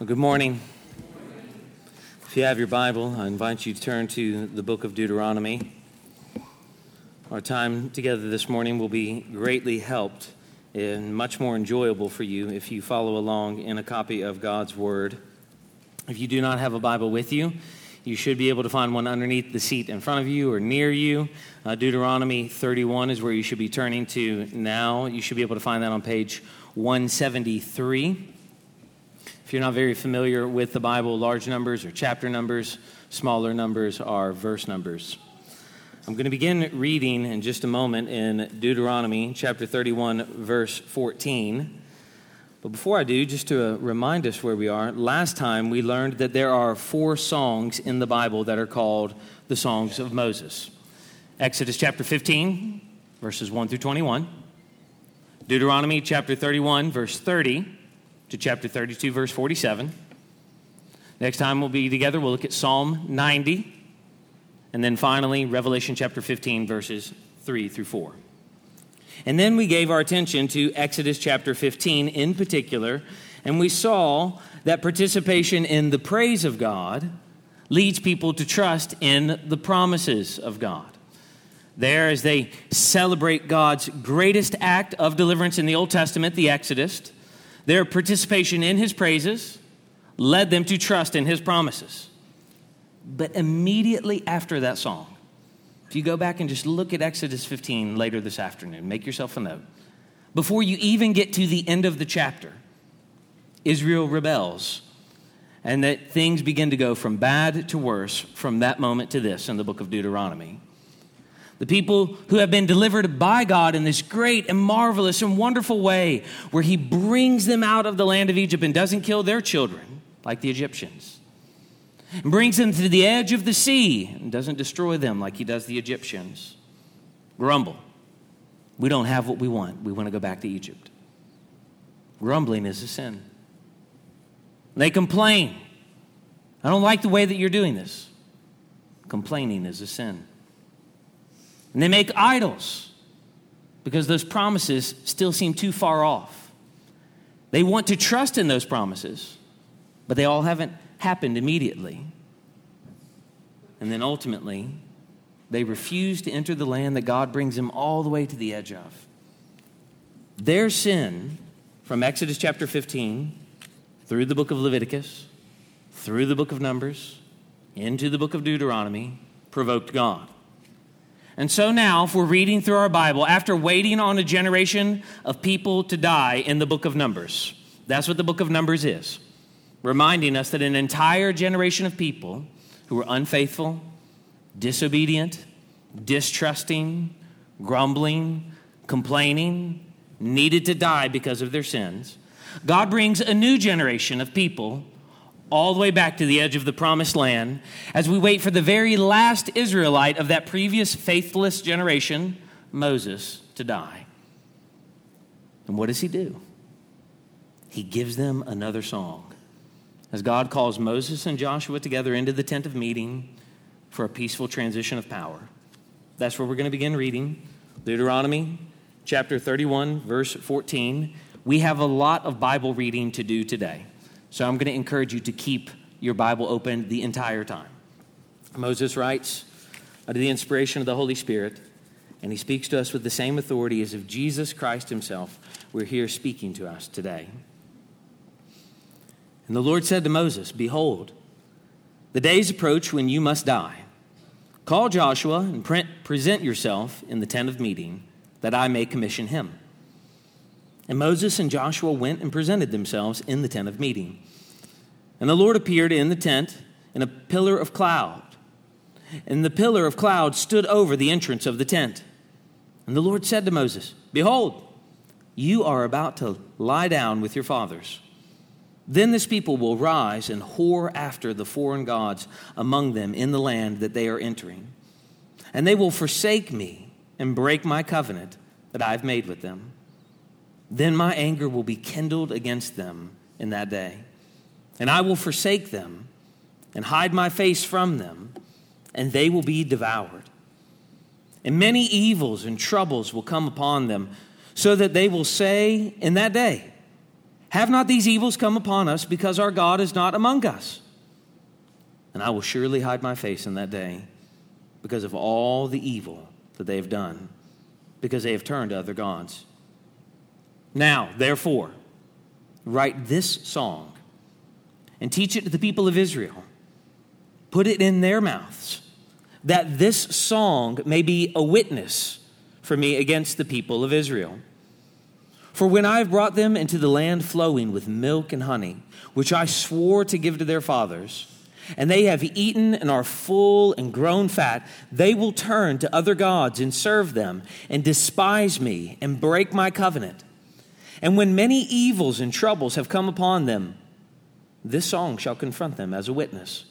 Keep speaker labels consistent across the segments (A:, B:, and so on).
A: Well, good morning. If you have your Bible, I invite you to turn to the book of Deuteronomy. Our time together this morning will be greatly helped and much more enjoyable for you if you follow along in a copy of God's Word. If you do not have a Bible with you, you should be able to find one underneath the seat in front of you or near you. Uh, Deuteronomy 31 is where you should be turning to now. You should be able to find that on page 173. If you're not very familiar with the Bible, large numbers are chapter numbers, smaller numbers are verse numbers. I'm going to begin reading in just a moment in Deuteronomy chapter 31, verse 14. But before I do, just to remind us where we are, last time we learned that there are four songs in the Bible that are called the Songs of Moses Exodus chapter 15, verses 1 through 21, Deuteronomy chapter 31, verse 30 to chapter 32, verse 47. Next time we'll be together, we'll look at Psalm 90. And then finally, Revelation chapter 15, verses 3 through 4. And then we gave our attention to Exodus chapter 15 in particular, and we saw that participation in the praise of God leads people to trust in the promises of God. There, as they celebrate God's greatest act of deliverance in the Old Testament, the Exodus, their participation in his praises led them to trust in his promises. But immediately after that song, if you go back and just look at Exodus 15 later this afternoon, make yourself a note. Before you even get to the end of the chapter, Israel rebels, and that things begin to go from bad to worse from that moment to this in the book of Deuteronomy. The people who have been delivered by God in this great and marvelous and wonderful way, where He brings them out of the land of Egypt and doesn't kill their children like the Egyptians, and brings them to the edge of the sea and doesn't destroy them like He does the Egyptians. Grumble. We don't have what we want. We want to go back to Egypt. Grumbling is a sin. They complain. I don't like the way that you're doing this. Complaining is a sin. And they make idols because those promises still seem too far off. They want to trust in those promises, but they all haven't happened immediately. And then ultimately, they refuse to enter the land that God brings them all the way to the edge of. Their sin, from Exodus chapter 15 through the book of Leviticus, through the book of Numbers, into the book of Deuteronomy, provoked God. And so now, if we're reading through our Bible, after waiting on a generation of people to die in the book of Numbers, that's what the book of Numbers is, reminding us that an entire generation of people who were unfaithful, disobedient, distrusting, grumbling, complaining, needed to die because of their sins. God brings a new generation of people all the way back to the edge of the promised land as we wait for the very last Israelite of that previous faithless generation, Moses, to die. And what does he do? He gives them another song. As God calls Moses and Joshua together into the tent of meeting for a peaceful transition of power. That's where we're going to begin reading Deuteronomy chapter 31, verse 14. We have a lot of Bible reading to do today. So I'm going to encourage you to keep your Bible open the entire time. Moses writes under the inspiration of the Holy Spirit, and he speaks to us with the same authority as if Jesus Christ himself were here speaking to us today. And the Lord said to Moses, Behold, the days approach when you must die. Call Joshua and present yourself in the tent of meeting, that I may commission him. And Moses and Joshua went and presented themselves in the tent of meeting. And the Lord appeared in the tent in a pillar of cloud. And the pillar of cloud stood over the entrance of the tent. And the Lord said to Moses, Behold, you are about to lie down with your fathers. Then this people will rise and whore after the foreign gods among them in the land that they are entering. And they will forsake me and break my covenant that I've made with them. Then my anger will be kindled against them in that day, and I will forsake them and hide my face from them, and they will be devoured. And many evils and troubles will come upon them, so that they will say in that day, Have not these evils come upon us because our God is not among us? And I will surely hide my face in that day because of all the evil that they have done, because they have turned to other gods. Now, therefore, write this song and teach it to the people of Israel. Put it in their mouths, that this song may be a witness for me against the people of Israel. For when I have brought them into the land flowing with milk and honey, which I swore to give to their fathers, and they have eaten and are full and grown fat, they will turn to other gods and serve them, and despise me and break my covenant. And when many evils and troubles have come upon them, this song shall confront them as a witness.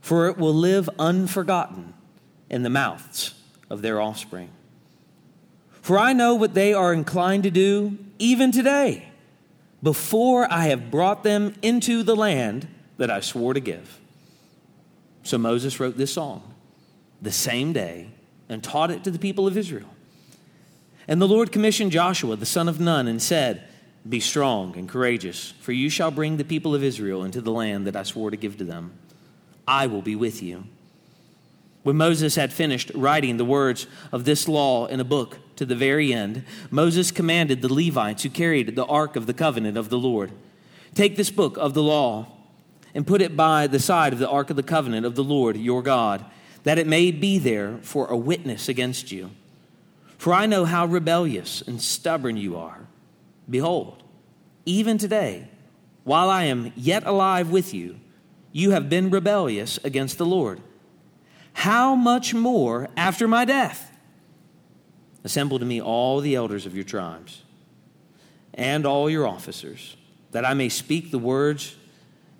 A: For it will live unforgotten in the mouths of their offspring. For I know what they are inclined to do even today, before I have brought them into the land that I swore to give. So Moses wrote this song the same day and taught it to the people of Israel. And the Lord commissioned Joshua, the son of Nun, and said, Be strong and courageous, for you shall bring the people of Israel into the land that I swore to give to them. I will be with you. When Moses had finished writing the words of this law in a book to the very end, Moses commanded the Levites who carried the ark of the covenant of the Lord Take this book of the law and put it by the side of the ark of the covenant of the Lord your God, that it may be there for a witness against you. For I know how rebellious and stubborn you are. Behold, even today, while I am yet alive with you, you have been rebellious against the Lord. How much more after my death? Assemble to me all the elders of your tribes and all your officers, that I may speak the words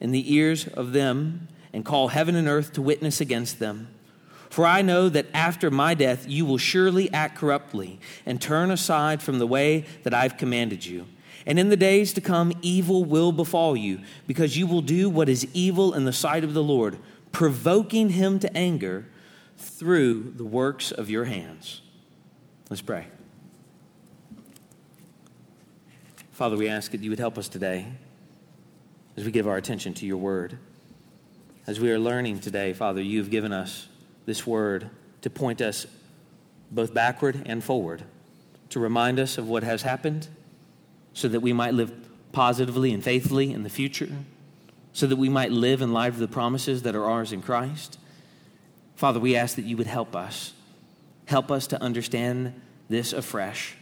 A: in the ears of them and call heaven and earth to witness against them for I know that after my death you will surely act corruptly and turn aside from the way that I've commanded you. And in the days to come, evil will befall you, because you will do what is evil in the sight of the Lord, provoking him to anger through the works of your hands. Let's pray. Father, we ask that you would help us today as we give our attention to your word. As we are learning today, Father, you've given us this word to point us both backward and forward, to remind us of what has happened, so that we might live positively and faithfully in the future, so that we might live in light of the promises that are ours in Christ. Father, we ask that you would help us. Help us to understand this afresh.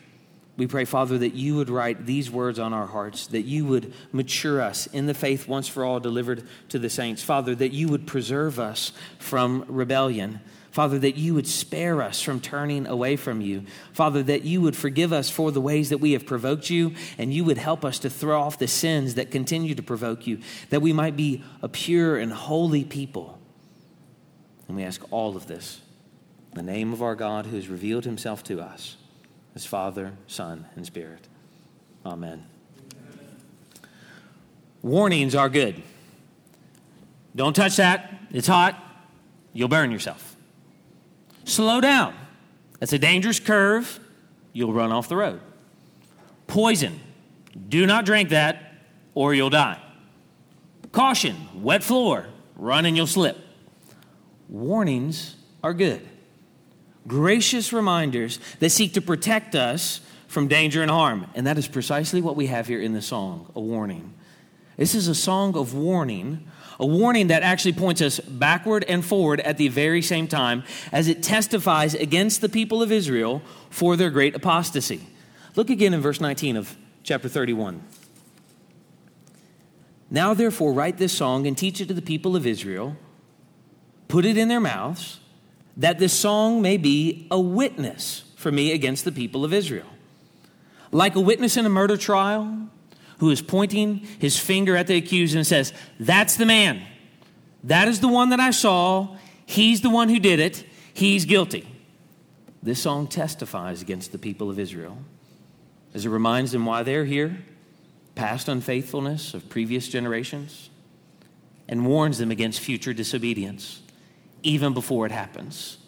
A: We pray, Father, that you would write these words on our hearts, that you would mature us in the faith once for all delivered to the saints. Father, that you would preserve us from rebellion. Father, that you would spare us from turning away from you. Father, that you would forgive us for the ways that we have provoked you, and you would help us to throw off the sins that continue to provoke you, that we might be a pure and holy people. And we ask all of this in the name of our God who has revealed himself to us as Father, Son, and Spirit. Amen. Warnings are good. Don't touch that. It's hot. You'll burn yourself. Slow down. That's a dangerous curve. You'll run off the road. Poison. Do not drink that or you'll die. Caution. Wet floor. Run and you'll slip. Warnings are good gracious reminders that seek to protect us from danger and harm. And that is precisely what we have here in the song a warning. This is a song of warning, a warning that actually points us backward and forward at the very same time as it testifies against the people of Israel for their great apostasy. Look again in verse 19 of chapter 31. Now, therefore, write this song and teach it to the people of Israel, put it in their mouths that this song may be a witness for me against the people of Israel. Like a witness in a murder trial who is pointing his finger at the accused and says, That's the man. That is the one that I saw. He's the one who did it. He's guilty. This song testifies against the people of Israel as it reminds them why they're here, past unfaithfulness of previous generations, and warns them against future disobedience even before it happens.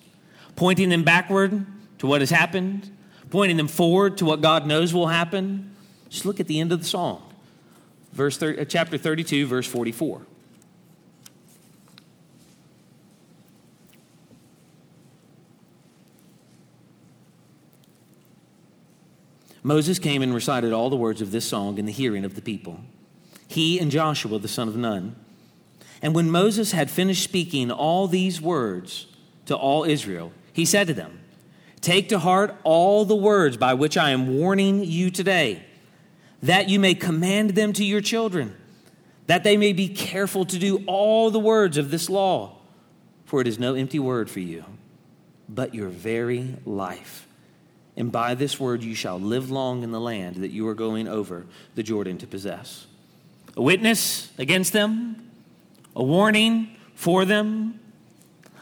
A: Pointing them backward to what has happened, pointing them forward to what God knows will happen. Just look at the end of the song. verse thir- uh, chapter 32, verse 44. Moses came and recited all the words of this song in the hearing of the people. He and Joshua, the son of Nun. And when Moses had finished speaking all these words to all Israel, he said to them, Take to heart all the words by which I am warning you today, that you may command them to your children, that they may be careful to do all the words of this law. For it is no empty word for you, but your very life. And by this word you shall live long in the land that you are going over the Jordan to possess. A witness against them, a warning for them,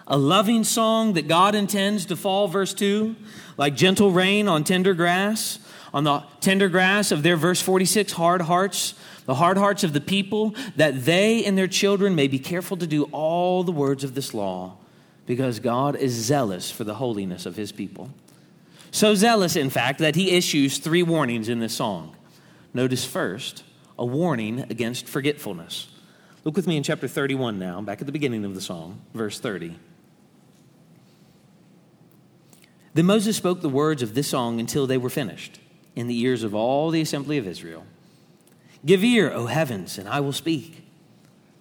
A: a loving song that God intends to fall, verse 2, like gentle rain on tender grass, on the tender grass of their, verse 46, hard hearts, the hard hearts of the people, that they and their children may be careful to do all the words of this law, because God is zealous for the holiness of his people. So zealous, in fact, that he issues three warnings in this song. Notice first, a warning against forgetfulness. Look with me in chapter 31 now, back at the beginning of the song, verse 30. Then Moses spoke the words of this song until they were finished in the ears of all the assembly of Israel. Give ear, O heavens, and I will speak,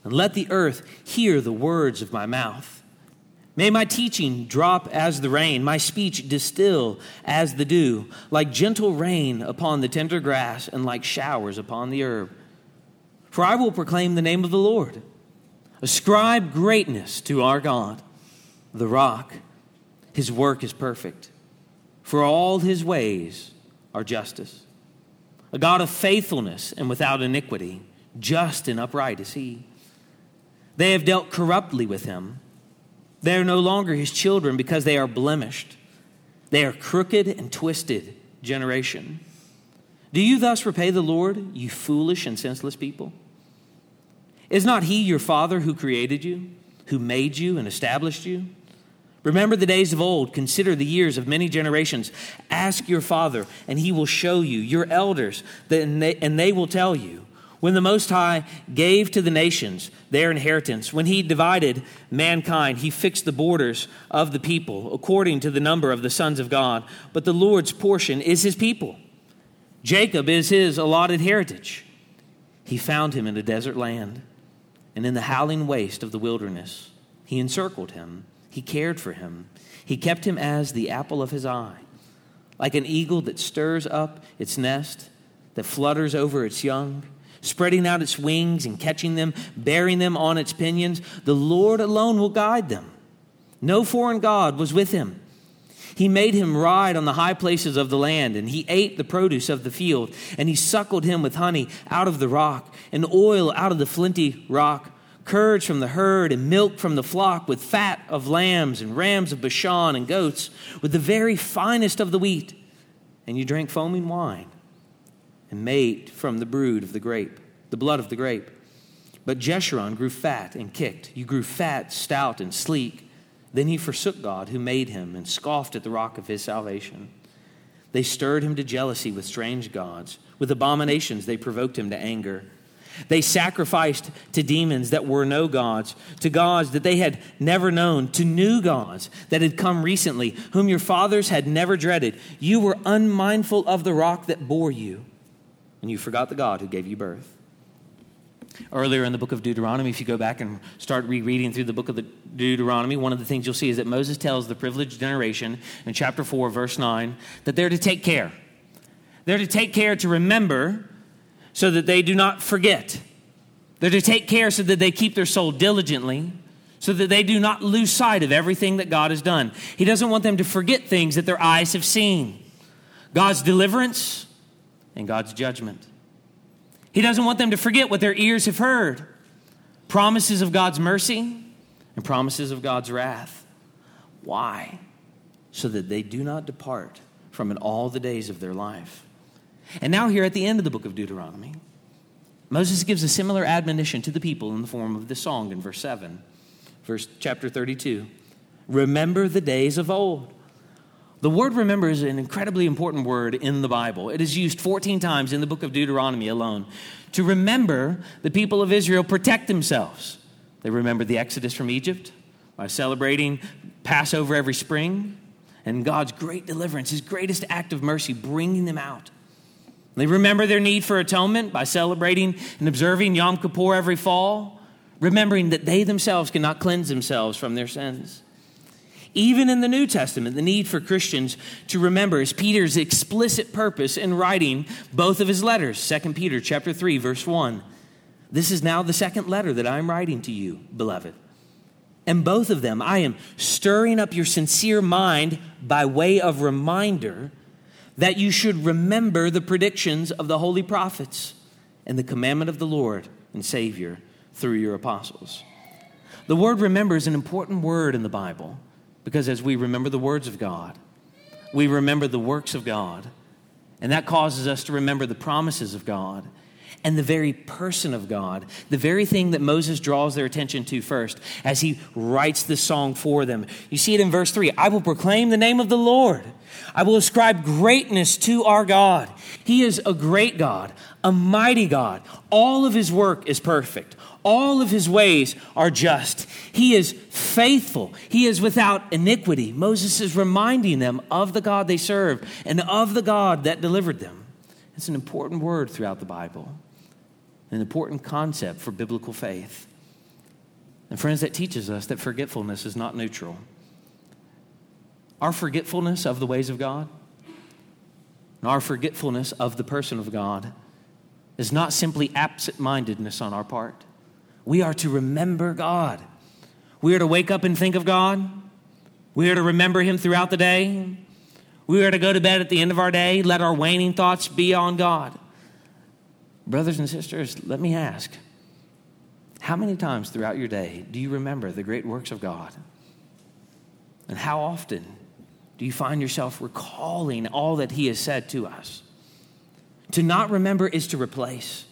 A: and let the earth hear the words of my mouth. May my teaching drop as the rain, my speech distill as the dew, like gentle rain upon the tender grass and like showers upon the herb. For I will proclaim the name of the Lord. Ascribe greatness to our God, the rock. His work is perfect, for all his ways are justice. A God of faithfulness and without iniquity, just and upright is he. They have dealt corruptly with him they are no longer his children because they are blemished. They are crooked and twisted generation. Do you thus repay the Lord, you foolish and senseless people? Is not he your father who created you, who made you and established you? Remember the days of old, consider the years of many generations. Ask your father, and he will show you, your elders, and they will tell you. When the Most High gave to the nations their inheritance, when He divided mankind, He fixed the borders of the people according to the number of the sons of God. But the Lord's portion is His people. Jacob is His allotted heritage. He found him in a desert land and in the howling waste of the wilderness. He encircled him, He cared for him, He kept him as the apple of His eye. Like an eagle that stirs up its nest, that flutters over its young spreading out its wings and catching them, bearing them on its pinions. The Lord alone will guide them. No foreign God was with him. He made him ride on the high places of the land, and he ate the produce of the field, and he suckled him with honey out of the rock, and oil out of the flinty rock, curds from the herd, and milk from the flock, with fat of lambs and rams of Bashan and goats, with the very finest of the wheat. And you drank foaming wine and made from the brood of the grape, the blood of the grape. But Jeshurun grew fat and kicked. You grew fat, stout, and sleek. Then he forsook God who made him and scoffed at the rock of his salvation. They stirred him to jealousy with strange gods. With abominations, they provoked him to anger. They sacrificed to demons that were no gods, to gods that they had never known, to new gods that had come recently, whom your fathers had never dreaded. You were unmindful of the rock that bore you and you forgot the God who gave you birth. Earlier in the book of Deuteronomy, if you go back and start rereading through the book of the Deuteronomy, one of the things you'll see is that Moses tells the privileged generation in chapter 4, verse 9, that they're to take care. They're to take care to remember so that they do not forget. They're to take care so that they keep their soul diligently, so that they do not lose sight of everything that God has done. He doesn't want them to forget things that their eyes have seen. God's deliverance, and God's judgment. He doesn't want them to forget what their ears have heard promises of God's mercy and promises of God's wrath. Why? So that they do not depart from it all the days of their life. And now, here at the end of the book of Deuteronomy, Moses gives a similar admonition to the people in the form of this song in verse 7, verse chapter 32. Remember the days of old The word remember is an incredibly important word in the Bible. It is used 14 times in the book of Deuteronomy alone. To remember, the people of Israel protect themselves. They remember the exodus from Egypt by celebrating Passover every spring and God's great deliverance, his greatest act of mercy, bringing them out. They remember their need for atonement by celebrating and observing Yom Kippur every fall, remembering that they themselves cannot cleanse themselves from their sins. Even in the New Testament, the need for Christians to remember is Peter's explicit purpose in writing both of his letters. 2 Peter chapter 3 verse 1. This is now the second letter that I am writing to you, beloved. And both of them I am stirring up your sincere mind by way of reminder that you should remember the predictions of the holy prophets and the commandment of the Lord and Savior through your apostles. The word remember is an important word in the Bible. Because as we remember the words of God, we remember the works of God. And that causes us to remember the promises of God and the very person of God, the very thing that Moses draws their attention to first as he writes the song for them. You see it in verse 3 I will proclaim the name of the Lord. I will ascribe greatness to our God. He is a great God, a mighty God. All of his work is perfect. All of his ways are just. He is faithful. He is without iniquity. Moses is reminding them of the God they serve and of the God that delivered them. It's an important word throughout the Bible, an important concept for biblical faith. And, friends, that teaches us that forgetfulness is not neutral. Our forgetfulness of the ways of God and our forgetfulness of the person of God is not simply absent mindedness on our part. We are to remember God. We are to wake up and think of God. We are to remember Him throughout the day. We are to go to bed at the end of our day, let our waning thoughts be on God. Brothers and sisters, let me ask how many times throughout your day do you remember the great works of God? And how often do you find yourself recalling all that He has said to us? To not remember is to replace.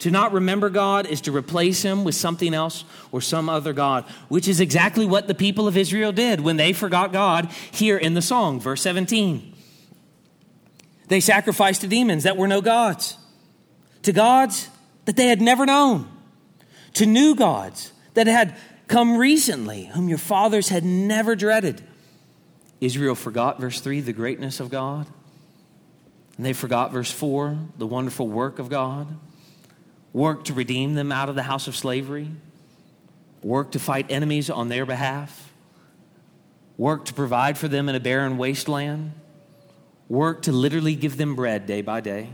A: To not remember God is to replace him with something else or some other God, which is exactly what the people of Israel did when they forgot God here in the song, verse 17. They sacrificed to demons that were no gods, to gods that they had never known, to new gods that had come recently, whom your fathers had never dreaded. Israel forgot, verse 3, the greatness of God. And they forgot, verse 4, the wonderful work of God. Work to redeem them out of the house of slavery, work to fight enemies on their behalf, work to provide for them in a barren wasteland, work to literally give them bread day by day,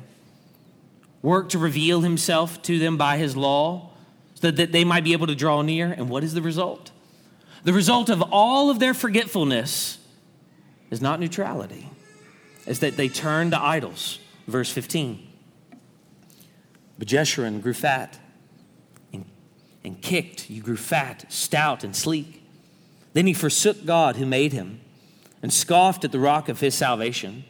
A: work to reveal himself to them by his law so that they might be able to draw near. And what is the result? The result of all of their forgetfulness is not neutrality, is that they turn to idols. Verse 15. But Jeshurun grew fat and, and kicked. You grew fat, stout, and sleek. Then he forsook God who made him and scoffed at the rock of his salvation.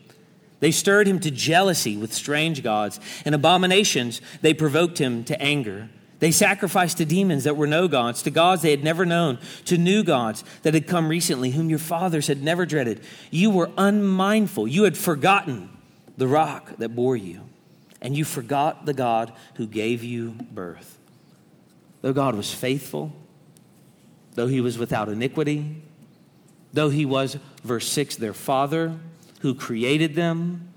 A: They stirred him to jealousy with strange gods and abominations. They provoked him to anger. They sacrificed to demons that were no gods, to gods they had never known, to new gods that had come recently, whom your fathers had never dreaded. You were unmindful. You had forgotten the rock that bore you and you forgot the God who gave you birth. Though God was faithful, though he was without iniquity, though he was, verse 6, their father who created them,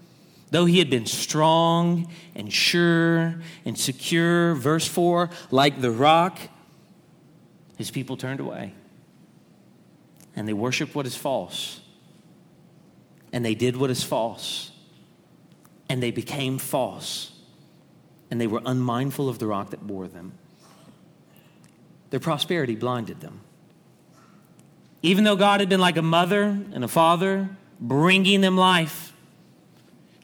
A: though he had been strong and sure and secure, verse 4, like the rock, his people turned away. And they worshiped what is false. And they did what is false and they became false, and they were unmindful of the rock that bore them. Their prosperity blinded them. Even though God had been like a mother and a father, bringing them life,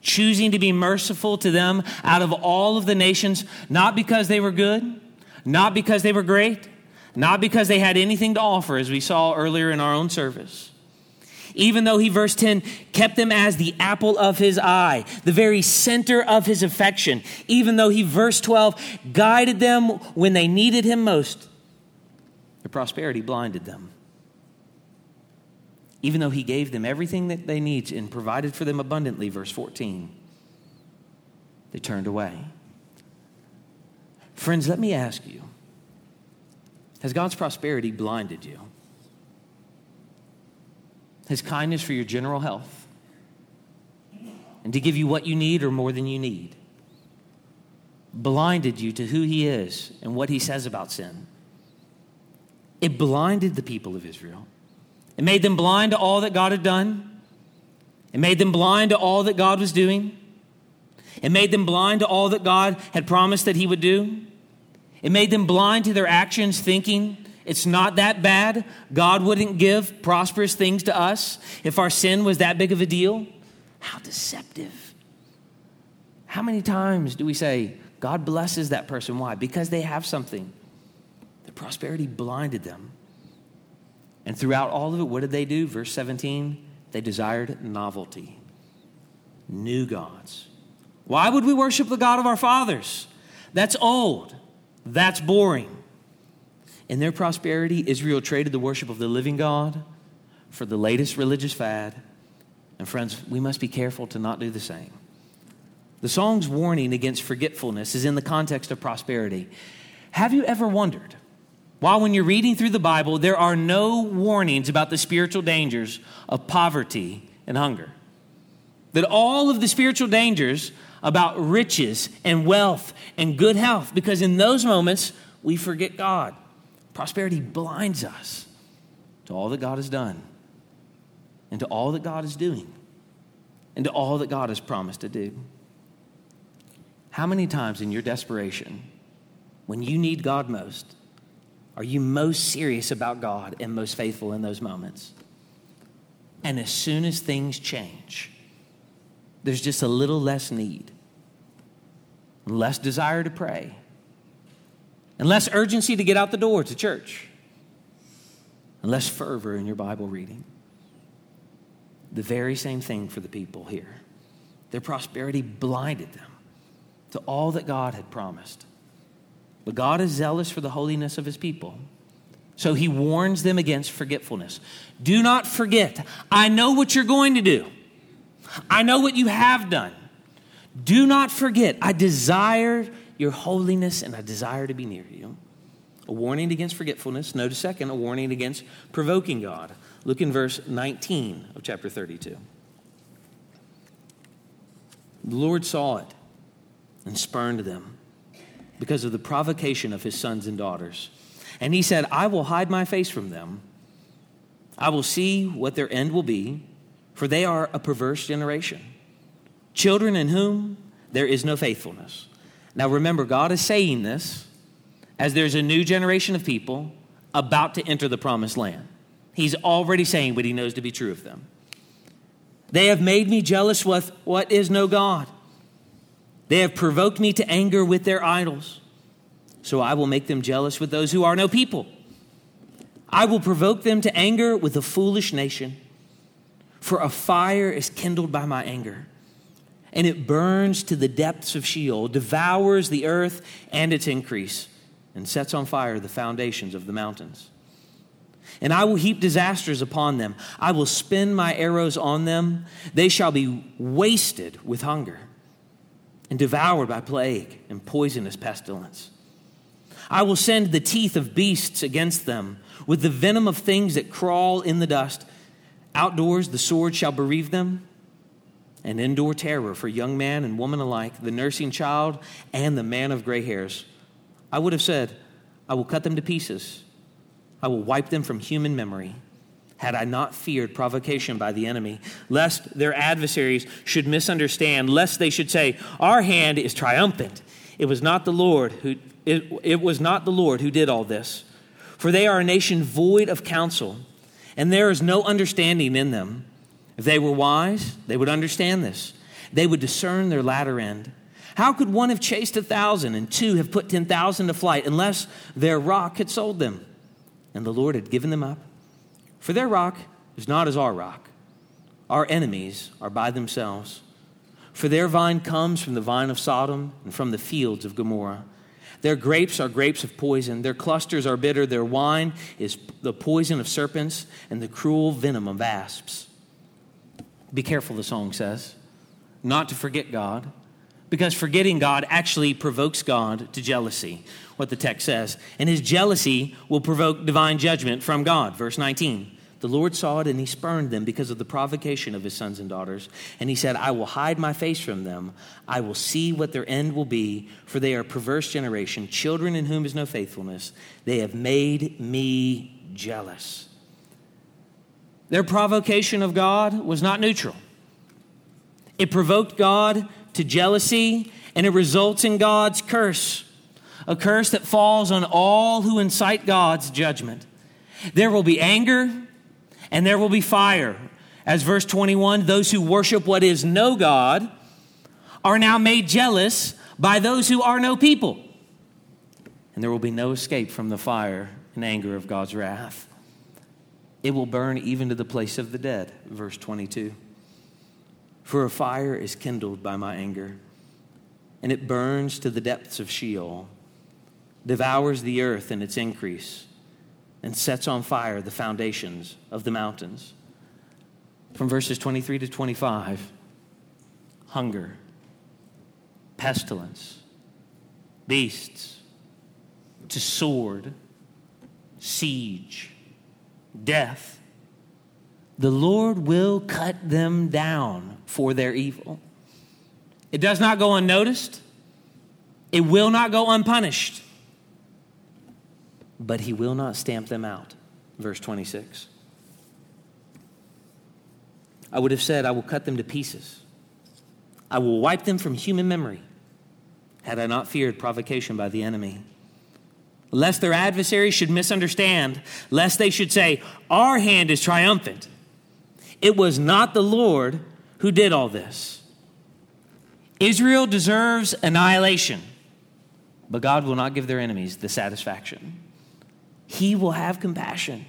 A: choosing to be merciful to them out of all of the nations, not because they were good, not because they were great, not because they had anything to offer, as we saw earlier in our own service even though he, verse 10, kept them as the apple of his eye, the very center of his affection, even though he, verse 12, guided them when they needed him most, their prosperity blinded them. Even though he gave them everything that they need and provided for them abundantly, verse 14. They turned away. Friends, let me ask you Has God's prosperity blinded you? His kindness for your general health? And to give you what you need or more than you need? Blinded you to who He is and what He says about sin? It blinded the people of Israel. It made them blind to all that God had done. It made them blind to all that God was doing. It made them blind to all that God had promised that He would do. It made them blind to their actions, thinking it's not that bad. God wouldn't give prosperous things to us if our sin was that big of a deal. How deceptive. How many times do we say, God blesses that person? Why? Because they have something. Their prosperity blinded them. And throughout all of it, what did they do? Verse 17, they desired novelty, new gods. Why would we worship the God of our fathers? That's old, that's boring. In their prosperity, Israel traded the worship of the living God for the latest religious fad. And friends, we must be careful to not do the same. The song's warning against forgetfulness is in the context of prosperity. Have you ever wondered while, when you're reading through the Bible, there are no warnings about the spiritual dangers of poverty and hunger. That all of the spiritual dangers about riches and wealth and good health, because in those moments, we forget God. Prosperity blinds us to all that God has done, and to all that God is doing, and to all that God has promised to do. How many times in your desperation, when you need God most, are you most serious about God and most faithful in those moments? And as soon as things change, there's just a little less need, less desire to pray, and less urgency to get out the door to church, and less fervor in your Bible reading. The very same thing for the people here. Their prosperity blinded them to all that God had promised. But God is zealous for the holiness of his people. So he warns them against forgetfulness. Do not forget. I know what you're going to do. I know what you have done. Do not forget. I desire your holiness and I desire to be near you. A warning against forgetfulness. Note Notice second, a warning against provoking God. Look in verse 19 of chapter 32. The Lord saw it and spurned them because of the provocation of his sons and daughters. And he said, I will hide my face from them. I will see what their end will be, for they are a perverse generation. Children in whom there is no faithfulness. Now remember, God is saying this as there's a new generation of people about to enter the promised land. He's already saying what he knows to be true of them. They have made me jealous with what is no God. They have provoked me to anger with their idols. So I will make them jealous with those who are no people. I will provoke them to anger with a foolish nation. For a fire is kindled by my anger, and it burns to the depths of Sheol, devours the earth and its increase, and sets on fire the foundations of the mountains. And I will heap disasters upon them. I will spin my arrows on them. They shall be wasted with hunger and devoured by plague and poisonous pestilence. I will send the teeth of beasts against them, with the venom of things that crawl in the dust. Outdoors, the sword shall bereave them, and indoor terror for young man and woman alike, the nursing child and the man of gray hairs. I would have said, I will cut them to pieces, I will wipe them from human memory had I not feared provocation by the enemy, lest their adversaries should misunderstand, lest they should say, Our hand is triumphant. It was not the Lord who it, it was not the Lord who did all this. For they are a nation void of counsel, and there is no understanding in them. If they were wise, they would understand this. They would discern their latter end. How could one have chased a thousand and two have put ten thousand to flight unless their rock had sold them and the Lord had given them up? For their rock is not as our rock. Our enemies are by themselves. For their vine comes from the vine of Sodom and from the fields of Gomorrah. Their grapes are grapes of poison. Their clusters are bitter. Their wine is the poison of serpents and the cruel venom of asps. Be careful, the song says, not to forget God, because forgetting God actually provokes God to jealousy, what the text says. And his jealousy will provoke divine judgment from God. Verse 19. The Lord saw it and he spurned them because of the provocation of his sons and daughters. And he said, I will hide my face from them. I will see what their end will be, for they are a perverse generation, children in whom is no faithfulness. They have made me jealous. Their provocation of God was not neutral, it provoked God to jealousy, and it results in God's curse a curse that falls on all who incite God's judgment. There will be anger and there will be fire. As verse 21 those who worship what is no God are now made jealous by those who are no people. And there will be no escape from the fire and anger of God's wrath. It will burn even to the place of the dead. Verse 22. For a fire is kindled by my anger, and it burns to the depths of Sheol, devours the earth in its increase and sets on fire the foundations of the mountains. From verses 23 to 25 hunger, pestilence, beasts, to sword, siege, death. The Lord will cut them down for their evil. It does not go unnoticed, it will not go unpunished but he will not stamp them out. Verse 26. I would have said, I will cut them to pieces. I will wipe them from human memory, had I not feared provocation by the enemy. Lest their adversaries should misunderstand, lest they should say, Our hand is triumphant. It was not the Lord who did all this. Israel deserves annihilation, but God will not give their enemies the satisfaction. He will have compassion.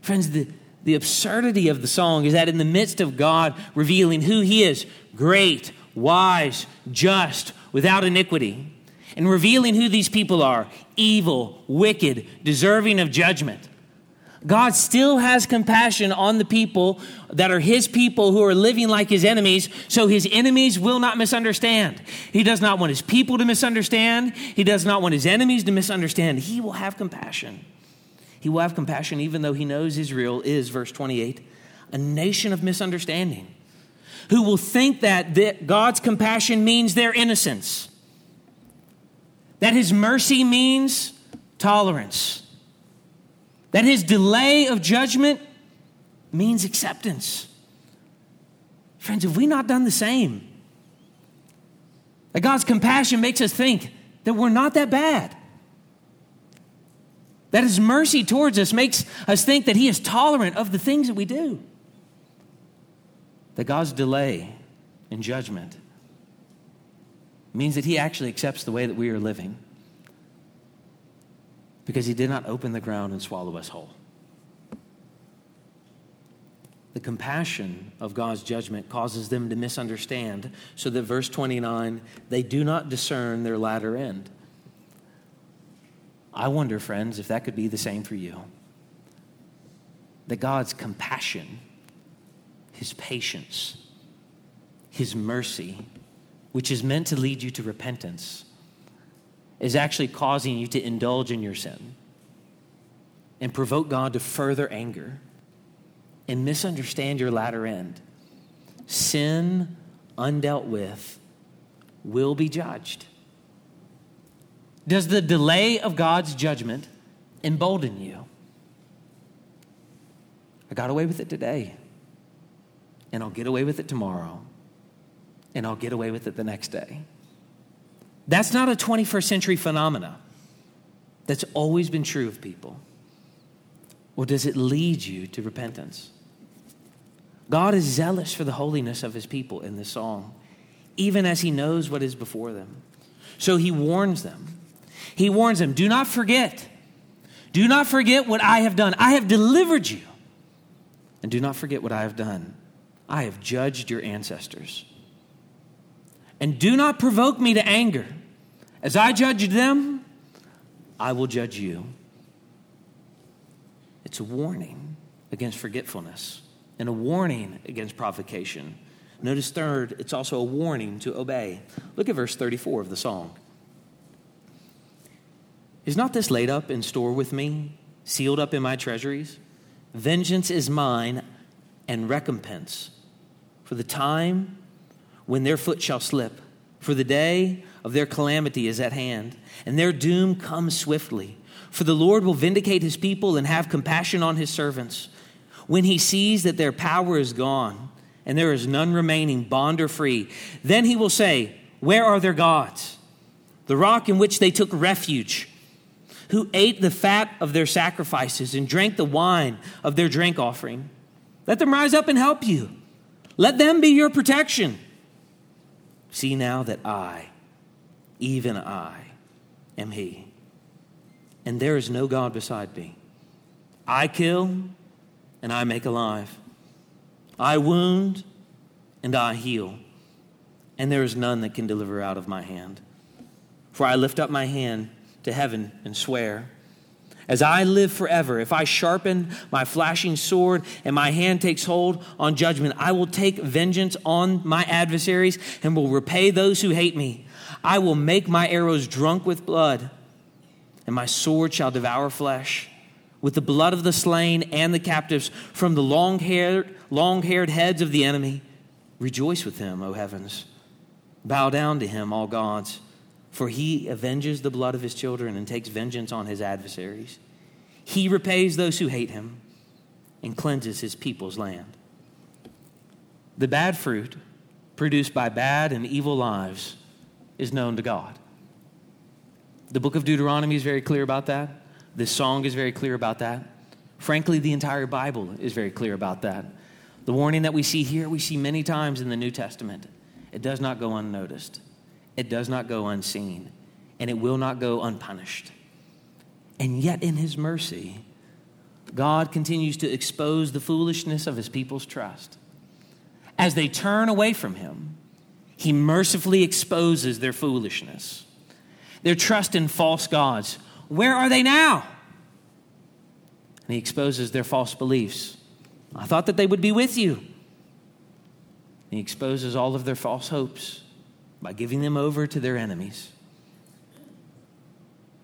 A: Friends, the, the absurdity of the song is that in the midst of God revealing who He is great, wise, just, without iniquity and revealing who these people are evil, wicked, deserving of judgment. God still has compassion on the people that are his people who are living like his enemies, so his enemies will not misunderstand. He does not want his people to misunderstand. He does not want his enemies to misunderstand. He will have compassion. He will have compassion even though he knows Israel is, verse 28, a nation of misunderstanding, who will think that God's compassion means their innocence, that his mercy means tolerance that his delay of judgment means acceptance. Friends, have we not done the same? That God's compassion makes us think that we're not that bad. That his mercy towards us makes us think that he is tolerant of the things that we do. That God's delay in judgment means that he actually accepts the way that we are living because he did not open the ground and swallow us whole. The compassion of God's judgment causes them to misunderstand, so that verse 29, they do not discern their latter end. I wonder, friends, if that could be the same for you. That God's compassion, His patience, His mercy, which is meant to lead you to repentance, is actually causing you to indulge in your sin and provoke God to further anger and misunderstand your latter end. Sin undealt with will be judged. Does the delay of God's judgment embolden you? I got away with it today, and I'll get away with it tomorrow, and I'll get away with it the next day. That's not a 21st century phenomena. That's always been true of people. Or does it lead you to repentance? God is zealous for the holiness of his people in this song, even as he knows what is before them. So he warns them. He warns them do not forget. Do not forget what I have done. I have delivered you. And do not forget what I have done. I have judged your ancestors. And do not provoke me to anger. As I judged them, I will judge you. It's a warning against forgetfulness and a warning against provocation. Notice, third, it's also a warning to obey. Look at verse 34 of the song. Is not this laid up in store with me, sealed up in my treasuries? Vengeance is mine and recompense for the time when their foot shall slip, for the day of their calamity is at hand, and their doom comes swiftly. For the Lord will vindicate his people and have compassion on his servants. When he sees that their power is gone and there is none remaining, bond or free, then he will say, Where are their gods? The rock in which they took refuge, who ate the fat of their sacrifices and drank the wine of their drink offering. Let them rise up and help you. Let them be your protection. See now that I, even I, am He. And there is no God beside me. I kill and I make alive. I wound and I heal. And there is none that can deliver out of my hand. For I lift up my hand to heaven and swear as I live forever, if I sharpen my flashing sword and my hand takes hold on judgment, I will take vengeance on my adversaries and will repay those who hate me. I will make my arrows drunk with blood, and my sword shall devour flesh. With the blood of the slain and the captives from the long haired long haired heads of the enemy, rejoice with him, O heavens. Bow down to him, all gods. For he avenges the blood of his children and takes vengeance on his adversaries. He repays those who hate him and cleanses his people's land. The bad fruit produced by bad and evil lives is known to God. The book of Deuteronomy is very clear about that. This song is very clear about that. Frankly, the entire Bible is very clear about that. The warning that we see here, we see many times in the New Testament. It does not go unnoticed it does not go unseen, and it will not go unpunished. And yet, in His mercy, God continues to expose the foolishness of His people's trust. As they turn away from Him, He mercifully exposes their foolishness, their trust in false gods. Where are they now? And He exposes their false beliefs. I thought that they would be with you. He exposes all of their false hopes by giving them over to their enemies.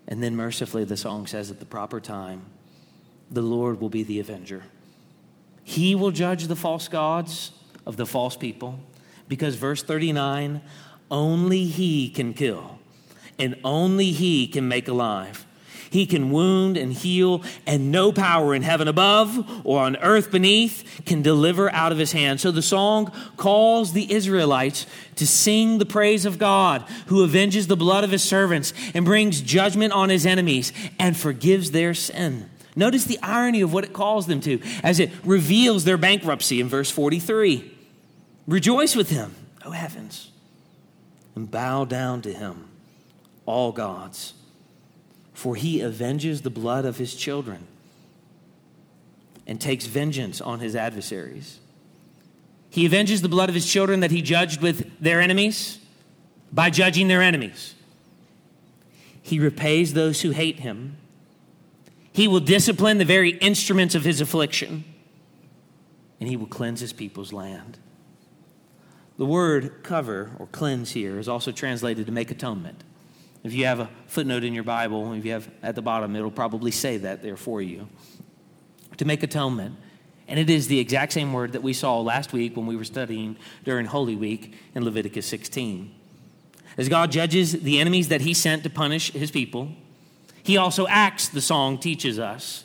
A: And then mercifully, the song says, at the proper time, the Lord will be the avenger. He will judge the false gods of the false people because, verse 39, only He can kill and only He can make alive. He can wound and heal, and no power in heaven above or on earth beneath can deliver out of his hand. So the song calls the Israelites to sing the praise of God, who avenges the blood of his servants and brings judgment on his enemies and forgives their sin. Notice the irony of what it calls them to as it reveals their bankruptcy in verse 43. Rejoice with him, O heavens, and bow down to him, all gods for he avenges the blood of his children and takes vengeance on his adversaries. He avenges the blood of his children that he judged with their enemies by judging their enemies. He repays those who hate him. He will discipline the very instruments of his affliction, and he will cleanse his people's land. The word cover or cleanse here is also translated to make atonement. If you have a footnote in your Bible, if you have at the bottom, it'll probably say that there for you. To make atonement. And it is the exact same word that we saw last week when we were studying during Holy Week in Leviticus 16. As God judges the enemies that he sent to punish his people, he also acts, the song teaches us,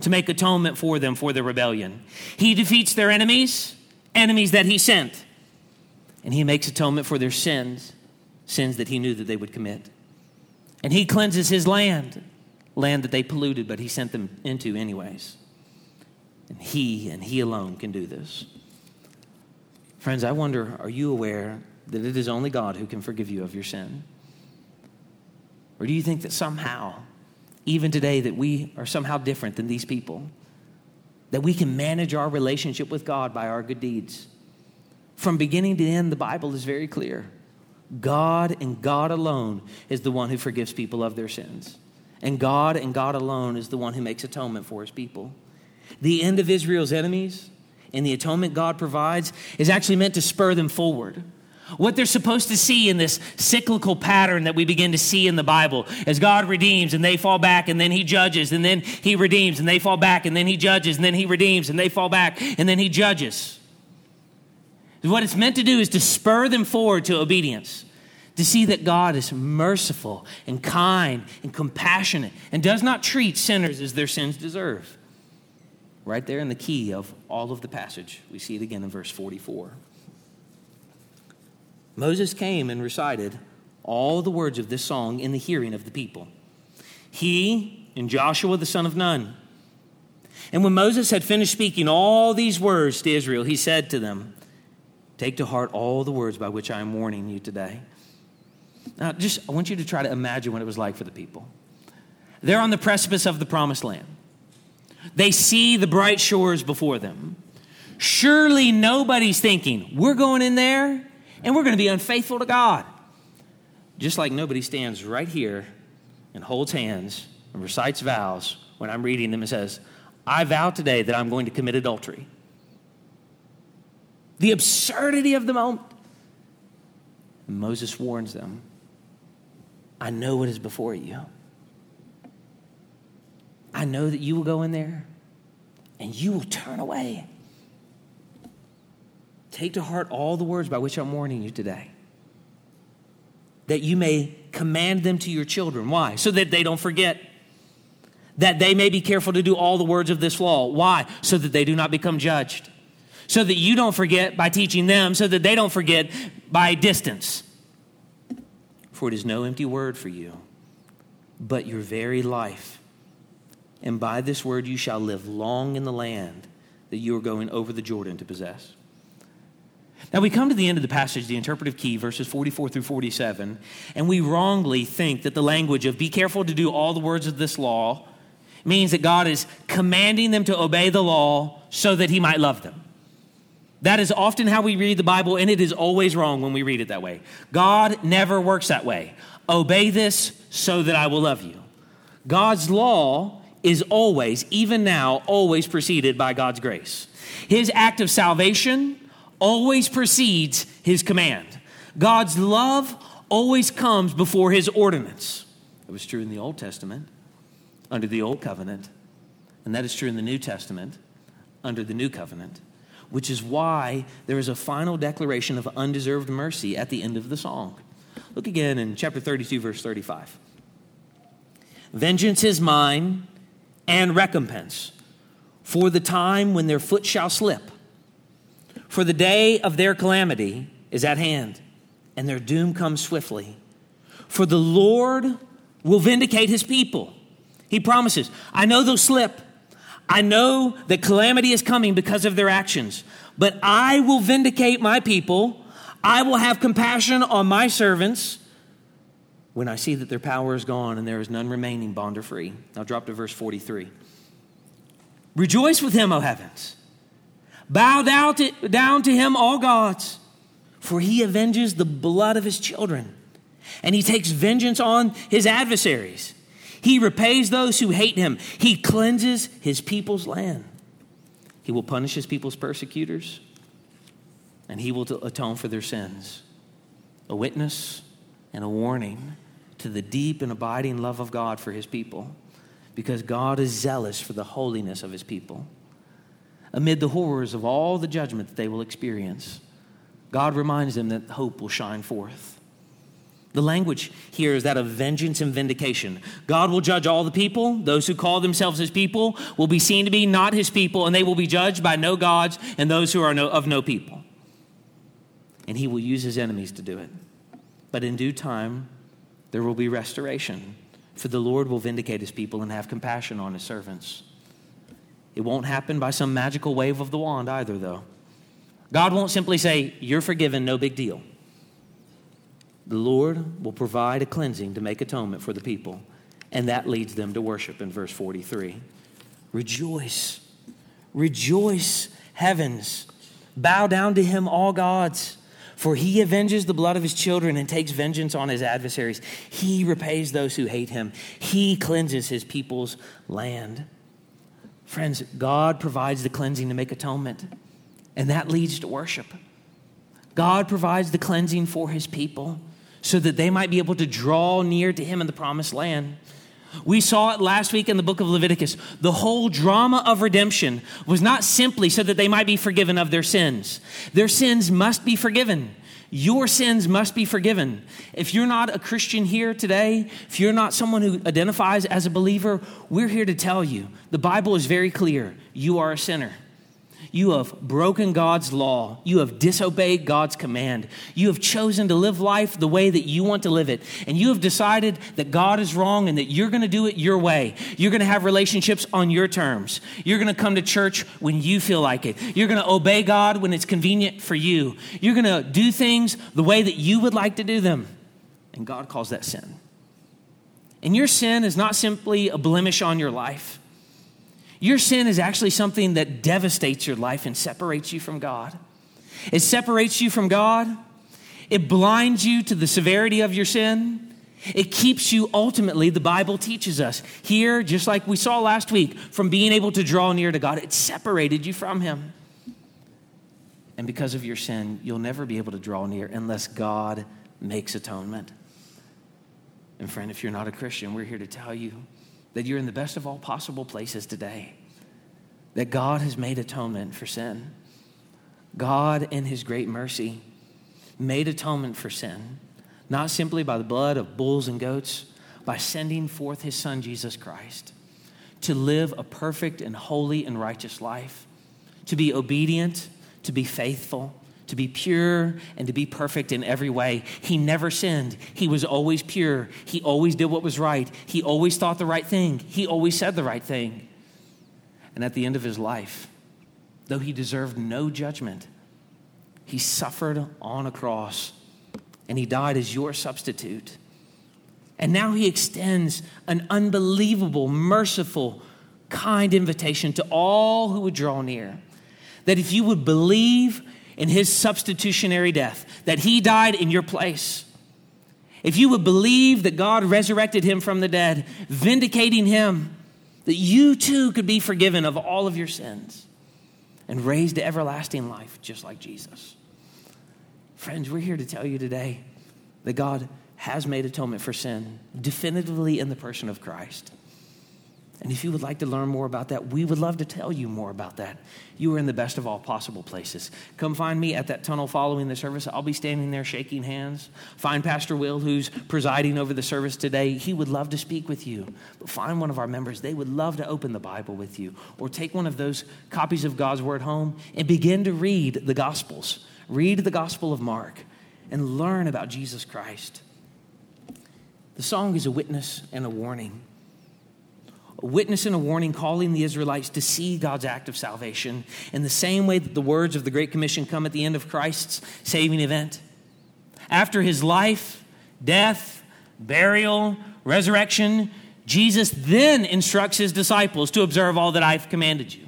A: to make atonement for them for their rebellion. He defeats their enemies, enemies that he sent, and he makes atonement for their sins, sins that he knew that they would commit. And he cleanses his land, land that they polluted, but he sent them into anyways. And he and he alone can do this. Friends, I wonder are you aware that it is only God who can forgive you of your sin? Or do you think that somehow, even today, that we are somehow different than these people? That we can manage our relationship with God by our good deeds? From beginning to end, the Bible is very clear. God and God alone is the one who forgives people of their sins. And God and God alone is the one who makes atonement for his people. The end of Israel's enemies and the atonement God provides is actually meant to spur them forward. What they're supposed to see in this cyclical pattern that we begin to see in the Bible as God redeems and they fall back and then he judges and then he redeems and they fall back and then he judges and then he redeems and they fall back and then he judges. What it's meant to do is to spur them forward to obedience, to see that God is merciful and kind and compassionate and does not treat sinners as their sins deserve. Right there in the key of all of the passage. We see it again in verse 44. Moses came and recited all the words of this song in the hearing of the people. He and Joshua the son of Nun. And when Moses had finished speaking all these words to Israel, he said to them, Take to heart all the words by which I am warning you today. Now, just I want you to try to imagine what it was like for the people. They're on the precipice of the promised land. They see the bright shores before them. Surely nobody's thinking, we're going in there and we're going to be unfaithful to God. Just like nobody stands right here and holds hands and recites vows when I'm reading them and says, I vow today that I'm going to commit adultery. The absurdity of the moment. And Moses warns them I know what is before you. I know that you will go in there and you will turn away. Take to heart all the words by which I'm warning you today, that you may command them to your children. Why? So that they don't forget. That they may be careful to do all the words of this law. Why? So that they do not become judged. So that you don't forget by teaching them, so that they don't forget by distance. For it is no empty word for you, but your very life. And by this word you shall live long in the land that you are going over the Jordan to possess. Now, we come to the end of the passage, the interpretive key, verses 44 through 47, and we wrongly think that the language of be careful to do all the words of this law means that God is commanding them to obey the law so that he might love them. That is often how we read the Bible, and it is always wrong when we read it that way. God never works that way. Obey this so that I will love you. God's law is always, even now, always preceded by God's grace. His act of salvation always precedes his command. God's love always comes before his ordinance. It was true in the Old Testament under the Old Covenant, and that is true in the New Testament under the New Covenant, which is why there is a final declaration of undeserved mercy at the end of the song. Look again in chapter 32, verse 35. Vengeance is mine and recompense for the time when their foot shall slip. For the day of their calamity is at hand, and their doom comes swiftly. For the Lord will vindicate his people. He promises, I know they'll slip. I know that calamity is coming because of their actions, but I will vindicate my people. I will have compassion on my servants when I see that their power is gone and there is none remaining, bond or free. I'll drop to verse 43. Rejoice with him, O heavens. Bow down to, down to him, all gods, for he avenges the blood of his children, and he takes vengeance on his adversaries. He repays those who hate him. He cleanses his people's land. He will punish his people's persecutors, and he will atone for their sins. A witness and a warning to the deep and abiding love of God for his people, because God is zealous for the holiness of his people amid the horrors of all the judgment that they will experience, God reminds them that hope will shine forth. The language here is that of vengeance and vindication. God will judge all the people. Those who call themselves his people will be seen to be not his people, and they will be judged by no gods and those who are no, of no people. And he will use his enemies to do it. But in due time, there will be restoration, for the Lord will vindicate his people and have compassion on his servants. It won't happen by some magical wave of the wand either, though. God won't simply say, You're forgiven, no big deal. The Lord will provide a cleansing to make atonement for the people, and that leads them to worship in verse 43. Rejoice, rejoice, heavens, bow down to him, all gods, For he avenges the blood of his children and takes vengeance on his adversaries. He repays those who hate him. He cleanses his people's land. Friends, God provides the cleansing to make atonement, and that leads to worship. God provides the cleansing for his people so that they might be able to draw near to him in the promised land. We saw it last week in the book of Leviticus. The whole drama of redemption was not simply so that they might be forgiven of their sins. Their sins must be forgiven. Your sins must be forgiven. If you're not a Christian here today, if you're not someone who identifies as a believer, we're here to tell you the Bible is very clear. You are a sinner. You have broken God's law. You have disobeyed God's command. You have chosen to live life the way that you want to live it. And you have decided that God is wrong and that you're going to do it your way. You're going to have relationships on your terms. You're going to come to church when you feel like it. You're going to obey God when it's convenient for you. You're going to do things the way that you would like to do them. And God calls that sin. And your sin is not simply a blemish on your life. Your sin is actually something that devastates your life and separates you from God. It separates you from God. It blinds you to the severity of your sin. It keeps you ultimately, the Bible teaches us here, just like we saw last week, from being able to draw near to God. It separated you from Him. And because of your sin, you'll never be able to draw near unless God makes atonement. And friend, if you're not a Christian, we're here to tell you that you're in the best of all possible places today. That God has made atonement for sin. God, in His great mercy, made atonement for sin, not simply by the blood of bulls and goats, by sending forth His Son, Jesus Christ, to live a perfect and holy and righteous life, to be obedient, to be faithful, to be pure and to be perfect in every way. He never sinned. He was always pure. He always did what was right. He always thought the right thing. He always said the right thing. And at the end of his life, though he deserved no judgment, he suffered on a cross and he died as your substitute. And now he extends an unbelievable, merciful, kind invitation to all who would draw near. That if you would believe in his substitutionary death, that he died in your place. If you would believe that God resurrected him from the dead, vindicating him, that you too could be forgiven of all of your sins and raised to everlasting life, just like Jesus. Friends, we're here to tell you today that God has made atonement for sin definitively in the person of Christ. And if you would like to learn more about that, we would love to tell you more about that. You are in the best of all possible places. Come find me at that tunnel following the service. I'll be standing there shaking hands. Find Pastor Will, who's presiding over the service today. He would love to speak with you. But find one of our members. They would love to open the Bible with you or take one of those copies of God's Word home and begin to read the Gospels. Read the Gospel of Mark and learn about Jesus Christ. The song is a witness and a warning a witness and a warning calling the Israelites to see God's act of salvation in the same way that the words of the Great Commission come at the end of Christ's saving event. After his life, death, burial, resurrection, Jesus then instructs his disciples to observe all that I've commanded you.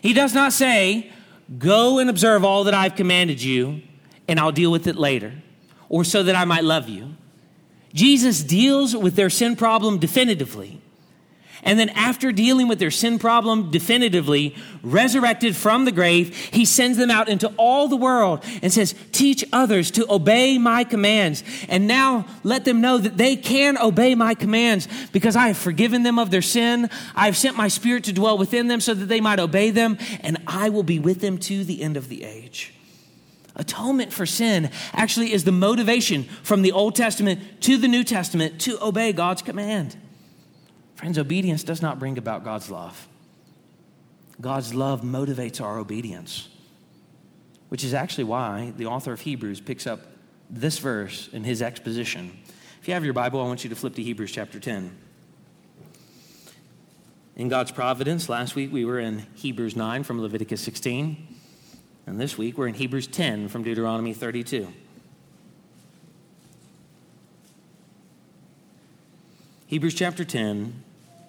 A: He does not say, Go and observe all that I've commanded you, and I'll deal with it later, or so that I might love you. Jesus deals with their sin problem definitively and then, after dealing with their sin problem definitively, resurrected from the grave, he sends them out into all the world and says, Teach others to obey my commands. And now let them know that they can obey my commands because I have forgiven them of their sin. I have sent my spirit to dwell within them so that they might obey them, and I will be with them to the end of the age. Atonement for sin actually is the motivation from the Old Testament to the New Testament to obey God's command. Friends, obedience does not bring about God's love. God's love motivates our obedience, which is actually why the author of Hebrews picks up this verse in his exposition. If you have your Bible, I want you to flip to Hebrews chapter 10. In God's providence, last week we were in Hebrews 9 from Leviticus 16, and this week we're in Hebrews 10 from Deuteronomy 32. Hebrews chapter 10,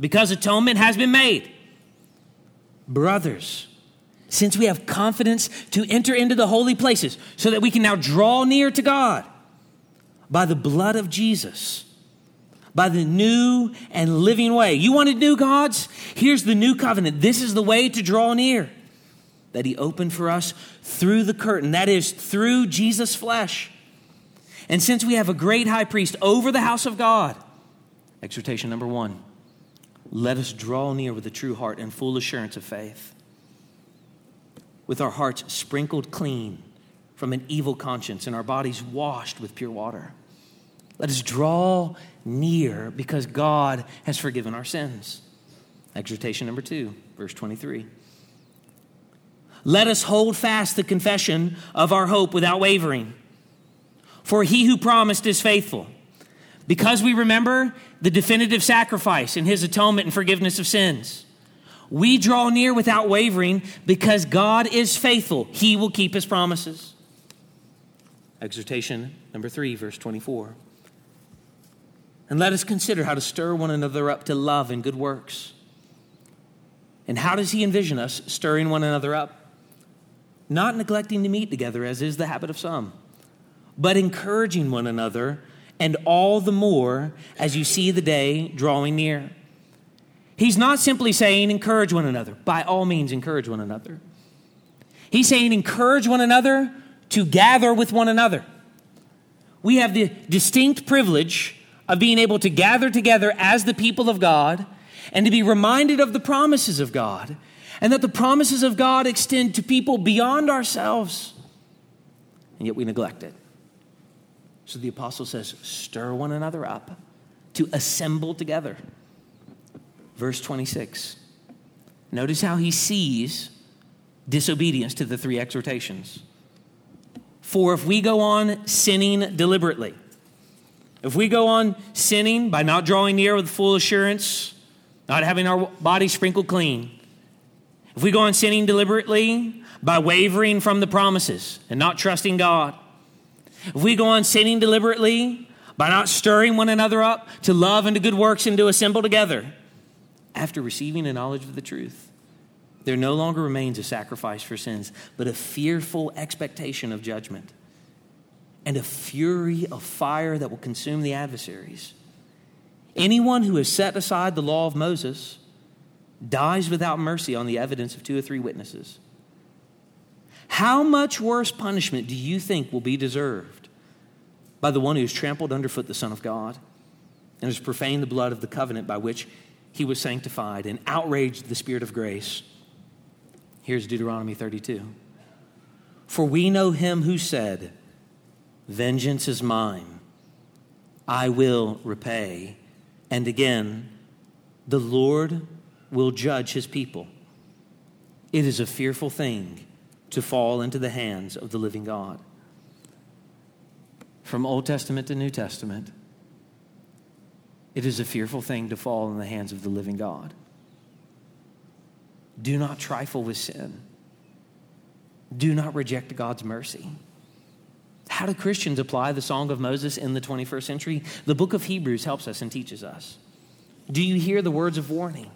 A: because atonement has been made, brothers, since we have confidence to enter into the holy places so that we can now draw near to God by the blood of Jesus, by the new and living way. You wanted new gods? Here's the new covenant. This is the way to draw near that He opened for us through the curtain, that is, through Jesus' flesh. And since we have a great high priest over the house of God, exhortation number one, let us draw near with a true heart and full assurance of faith, with our hearts sprinkled clean from an evil conscience and our bodies washed with pure water. Let us draw near because God has forgiven our sins. Exhortation number two, verse 23. Let us hold fast the confession of our hope without wavering. For he who promised is faithful. Because we remember the definitive sacrifice and his atonement and forgiveness of sins, we draw near without wavering because God is faithful. He will keep his promises. Exhortation number three, verse 24. And let us consider how to stir one another up to love and good works. And how does he envision us stirring one another up? Not neglecting to meet together, as is the habit of some, but encouraging one another, and all the more as you see the day drawing near. He's not simply saying encourage one another. By all means, encourage one another. He's saying encourage one another to gather with one another. We have the distinct privilege of being able to gather together as the people of God and to be reminded of the promises of God and that the promises of God extend to people beyond ourselves. And yet we neglect it. So the apostle says, stir one another up to assemble together. Verse 26. Notice how he sees disobedience to the three exhortations. For if we go on sinning deliberately, if we go on sinning by not drawing near with full assurance, not having our bodies sprinkled clean, if we go on sinning deliberately by wavering from the promises and not trusting God, if we go on sinning deliberately by not stirring one another up to love and to good works and to assemble together, after receiving a knowledge of the truth, there no longer remains a sacrifice for sins, but a fearful expectation of judgment and a fury of fire that will consume the adversaries. Anyone who has set aside the law of Moses dies without mercy on the evidence of two or three witnesses. How much worse punishment do you think will be deserved by the one who has trampled underfoot the Son of God and has profaned the blood of the covenant by which he was sanctified and outraged the Spirit of grace? Here's Deuteronomy 32. For we know him who said, Vengeance is mine. I will repay. And again, the Lord will judge his people. It is a fearful thing to fall into the hands of the living God. From Old Testament to New Testament, it is a fearful thing to fall in the hands of the living God. Do not trifle with sin. Do not reject God's mercy. How do Christians apply the Song of Moses in the 21st century? The book of Hebrews helps us and teaches us. Do you hear the words of warning?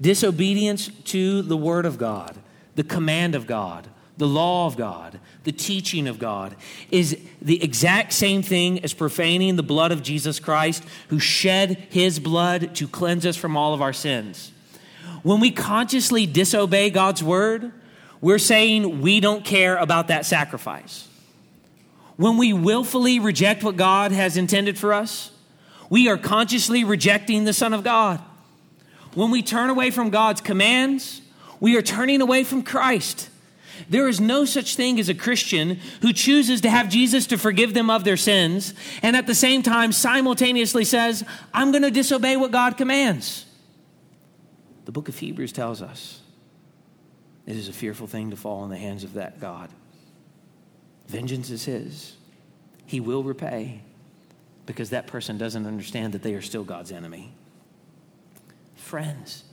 A: Disobedience to the Word of God, the command of God, the law of God, the teaching of God is the exact same thing as profaning the blood of Jesus Christ, who shed his blood to cleanse us from all of our sins. When we consciously disobey God's word, we're saying we don't care about that sacrifice. When we willfully reject what God has intended for us, we are consciously rejecting the Son of God. When we turn away from God's commands, we are turning away from Christ. There is no such thing as a Christian who chooses to have Jesus to forgive them of their sins and at the same time simultaneously says, I'm going to disobey what God commands. The book of Hebrews tells us it is a fearful thing to fall in the hands of that God. Vengeance is His, He will repay because that person doesn't understand that they are still God's enemy. Friends,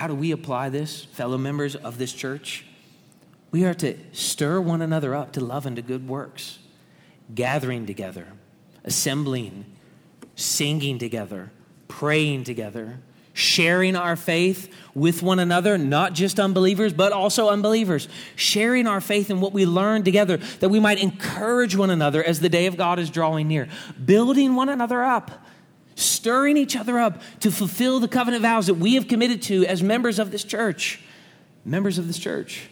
A: how do we apply this, fellow members of this church? We are to stir one another up to love and to good works, gathering together, assembling, singing together, praying together, sharing our faith with one another, not just unbelievers, but also unbelievers, sharing our faith in what we learn together, that we might encourage one another as the day of God is drawing near, building one another up, stirring each other up to fulfill the covenant vows that we have committed to as members of this church. Members of this church.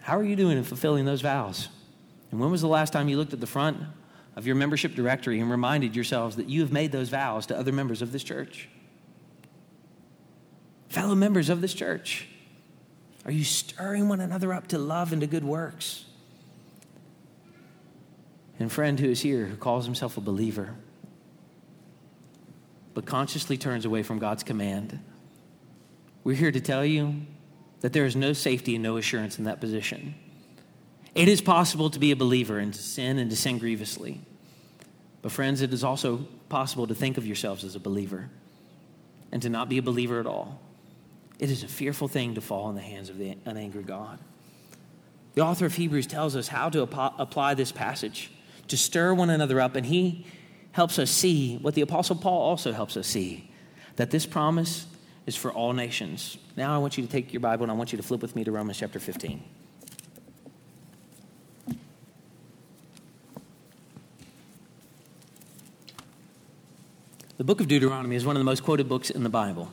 A: How are you doing in fulfilling those vows? And when was the last time you looked at the front of your membership directory and reminded yourselves that you have made those vows to other members of this church? Fellow members of this church, are you stirring one another up to love and to good works? And friend who is here who calls himself a believer, but consciously turns away from God's command, we're here to tell you that there is no safety and no assurance in that position. It is possible to be a believer and to sin and to sin grievously. But, friends, it is also possible to think of yourselves as a believer and to not be a believer at all. It is a fearful thing to fall in the hands of the, an angry God. The author of Hebrews tells us how to ap- apply this passage to stir one another up, and he helps us see what the Apostle Paul also helps us see that this promise is for all nations. Now I want you to take your Bible and I want you to flip with me to Romans chapter 15. The book of Deuteronomy is one of the most quoted books in the Bible.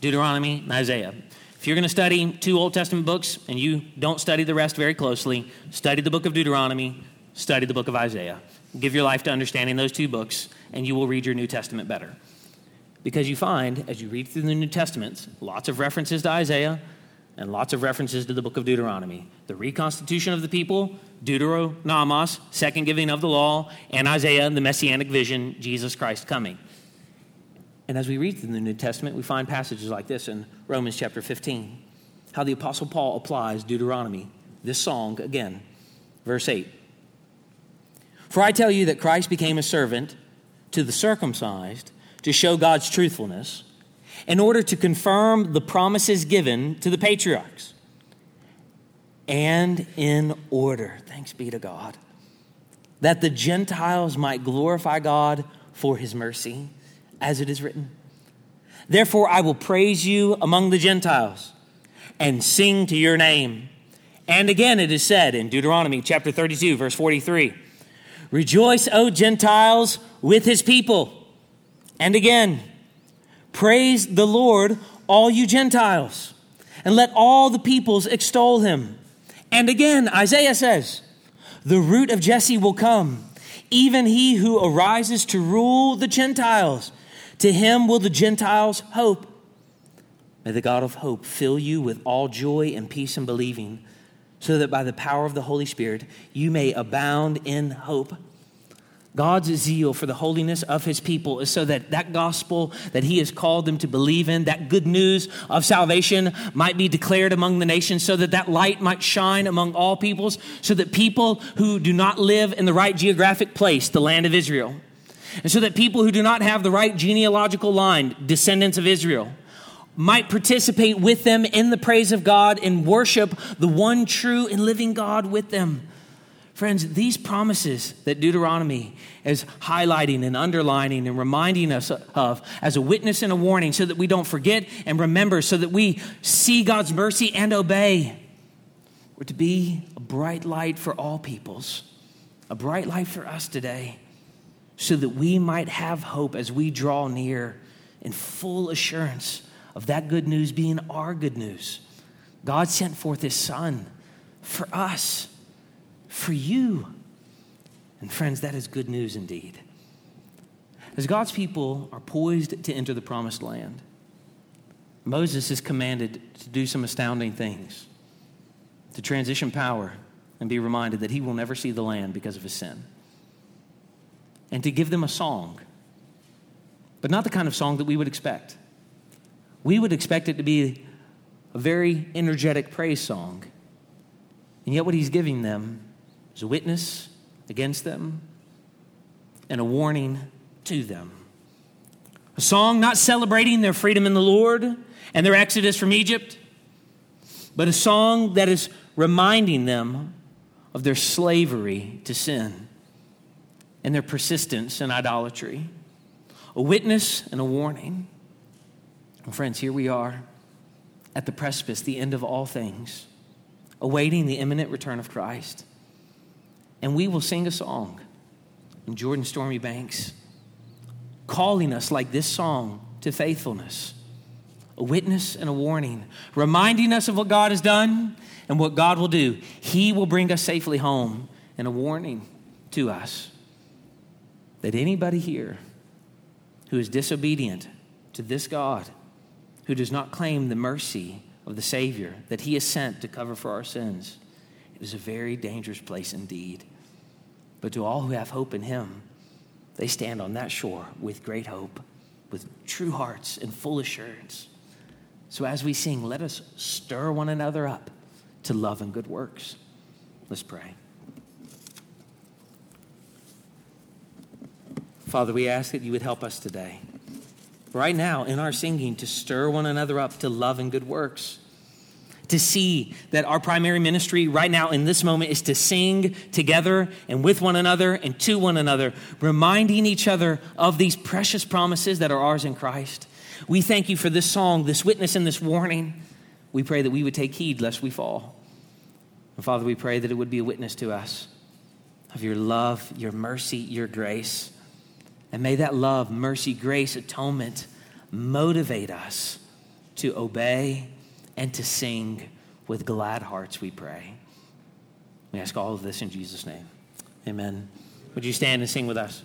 A: Deuteronomy and Isaiah. If you're going to study two Old Testament books and you don't study the rest very closely, study the book of Deuteronomy, study the book of Isaiah. Give your life to understanding those two books, and you will read your New Testament better. Because you find, as you read through the New Testament, lots of references to Isaiah and lots of references to the book of Deuteronomy. The reconstitution of the people, Deuteronomos, second giving of the law, and Isaiah, the messianic vision, Jesus Christ coming. And as we read through the New Testament, we find passages like this in Romans chapter 15, how the Apostle Paul applies Deuteronomy, this song again. Verse 8 For I tell you that Christ became a servant to the circumcised to show God's truthfulness in order to confirm the promises given to the patriarchs. And in order, thanks be to God, that the Gentiles might glorify God for his mercy, as it is written. Therefore, I will praise you among the Gentiles and sing to your name. And again, it is said in Deuteronomy chapter 32, verse 43 Rejoice, O Gentiles, with his people. And again, praise the Lord, all you Gentiles, and let all the peoples extol him. And again, Isaiah says, The root of Jesse will come, even he who arises to rule the Gentiles. To him will the Gentiles hope. May the God of hope fill you with all joy and peace in believing, so that by the power of the Holy Spirit you may abound in hope. God's zeal for the holiness of his people is so that that gospel that he has called them to believe in, that good news of salvation might be declared among the nations, so that that light might shine among all peoples, so that people who do not live in the right geographic place, the land of Israel, and so that people who do not have the right genealogical line, descendants of Israel, might participate with them in the praise of God and worship the one true and living God with them. Friends, these promises that Deuteronomy is highlighting and underlining and reminding us of as a witness and a warning so that we don't forget and remember, so that we see God's mercy and obey, were to be a bright light for all peoples, a bright light for us today, so that we might have hope as we draw near in full assurance of that good news being our good news. God sent forth His Son for us for you. And friends, that is good news indeed. As God's people are poised to enter the promised land, Moses is commanded to do some astounding things to transition power and be reminded that he will never see the land because of his sin, and to give them a song, but not the kind of song that we would expect. We would expect it to be a very energetic praise song. And yet, what he's giving them is a witness against them and a warning to them. A song not celebrating their freedom in the Lord and their exodus from Egypt, but a song that is reminding them of their slavery to sin and their persistence in idolatry. A witness and a warning. And friends, here we are at the precipice, the end of all things, awaiting the imminent return of Christ. And we will sing a song in Jordan's Stormy Banks, calling us like this song to faithfulness, a witness and a warning, reminding us of what God has done and what God will do. He will bring us safely home, and a warning to us that anybody here who is disobedient to this God, who does not claim the mercy of the Savior that He has sent to cover for our sins, it is a very dangerous place indeed. But to all who have hope in Him, they stand on that shore with great hope, with true hearts and full assurance. So as we sing, let us stir one another up to love and good works. Let's pray. Father, we ask that you would help us today, right now in our singing, to stir one another up to love and good works to see that our primary ministry right now in this moment is to sing together and with one another and to one another, reminding each other of these precious promises that are ours in Christ. We thank you for this song, this witness, and this warning. We pray that we would take heed lest we fall. And Father, we pray that it would be a witness to us of your love, your mercy, your grace. And may that love, mercy, grace, atonement motivate us to obey and to sing with glad hearts, we pray. We ask all of this in Jesus' name. Amen. Would you stand and sing with us?